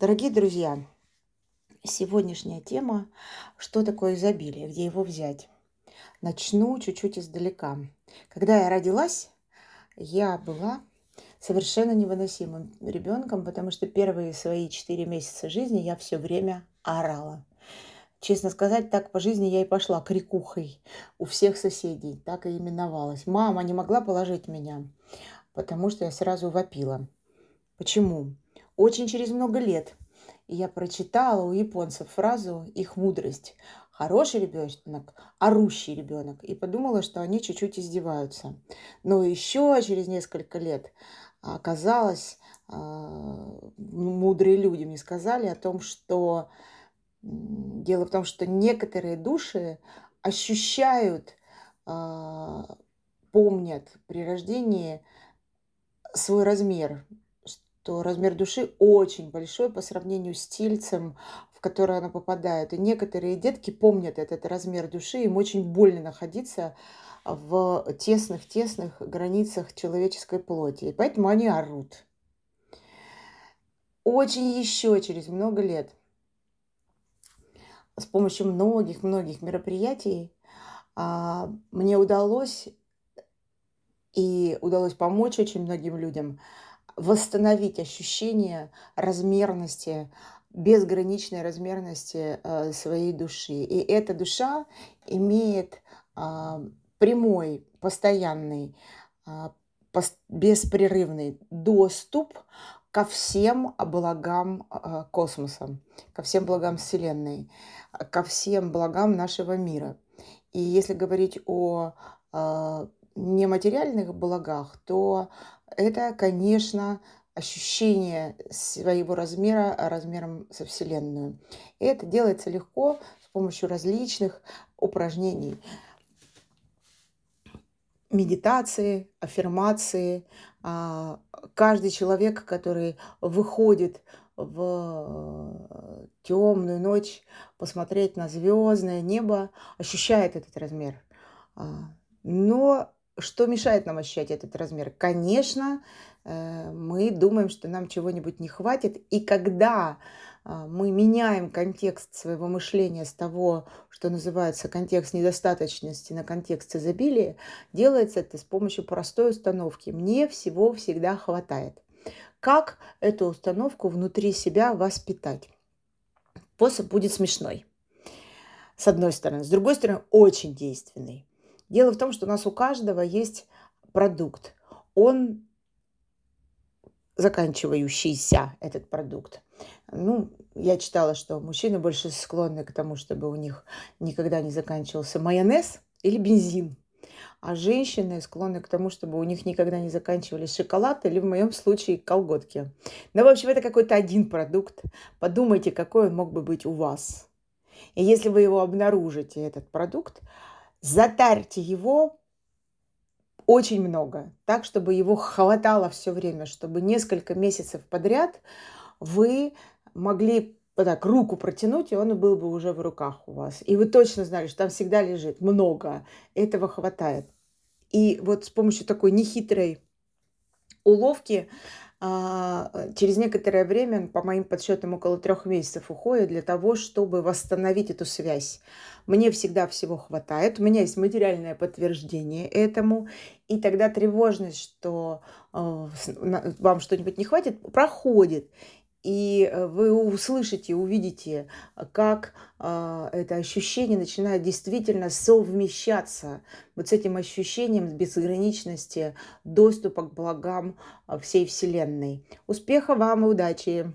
Дорогие друзья, сегодняшняя тема «Что такое изобилие? Где его взять?» Начну чуть-чуть издалека. Когда я родилась, я была совершенно невыносимым ребенком, потому что первые свои четыре месяца жизни я все время орала. Честно сказать, так по жизни я и пошла крикухой у всех соседей, так и именовалась. Мама не могла положить меня, потому что я сразу вопила. Почему? Очень через много лет я прочитала у японцев фразу «их мудрость». Хороший ребенок, орущий ребенок. И подумала, что они чуть-чуть издеваются. Но еще через несколько лет оказалось, а, мудрые люди мне сказали о том, что дело в том, что некоторые души ощущают, а, помнят при рождении свой размер, то размер души очень большой по сравнению с тельцем, в которое она попадает. И некоторые детки помнят этот размер души, им очень больно находиться в тесных-тесных границах человеческой плоти. И поэтому они орут. Очень еще через много лет с помощью многих-многих мероприятий а, мне удалось и удалось помочь очень многим людям восстановить ощущение размерности, безграничной размерности э, своей души. И эта душа имеет а, прямой, постоянный, а, беспрерывный доступ ко всем благам а, космоса, ко всем благам Вселенной, ко всем благам нашего мира. И если говорить о нематериальных благах, то это, конечно, ощущение своего размера размером со Вселенную. И это делается легко с помощью различных упражнений. Медитации, аффирмации. А, каждый человек, который выходит в темную ночь посмотреть на звездное небо, ощущает этот размер. А, но что мешает нам ощущать этот размер? Конечно, э, мы думаем, что нам чего-нибудь не хватит. И когда а, мы меняем контекст своего мышления с того, что называется контекст недостаточности на контекст изобилия, делается это с помощью простой установки. Мне всего всегда хватает. Как эту установку внутри себя воспитать? Способ будет смешной, с одной стороны. С другой стороны, очень действенный. Дело в том, что у нас у каждого есть продукт. Он заканчивающийся, этот продукт. Ну, я читала, что мужчины больше склонны к тому, чтобы у них никогда не заканчивался майонез или бензин. А женщины склонны к тому, чтобы у них никогда не заканчивались шоколад или, в моем случае, колготки. Ну, в общем, это какой-то один продукт. Подумайте, какой он мог бы быть у вас. И если вы его обнаружите, этот продукт, затарьте его очень много, так, чтобы его хватало все время, чтобы несколько месяцев подряд вы могли вот так руку протянуть, и он был бы уже в руках у вас. И вы точно знали, что там всегда лежит много, этого хватает. И вот с помощью такой нехитрой уловки через некоторое время, по моим подсчетам, около трех месяцев уходит для того, чтобы восстановить эту связь. Мне всегда всего хватает, у меня есть материальное подтверждение этому, и тогда тревожность, что а, вам что-нибудь не хватит, проходит и э, вы услышите, увидите, как э, это ощущение начинает действительно совмещаться вот с этим ощущением безграничности доступа к благам всей Вселенной. Успеха вам и удачи!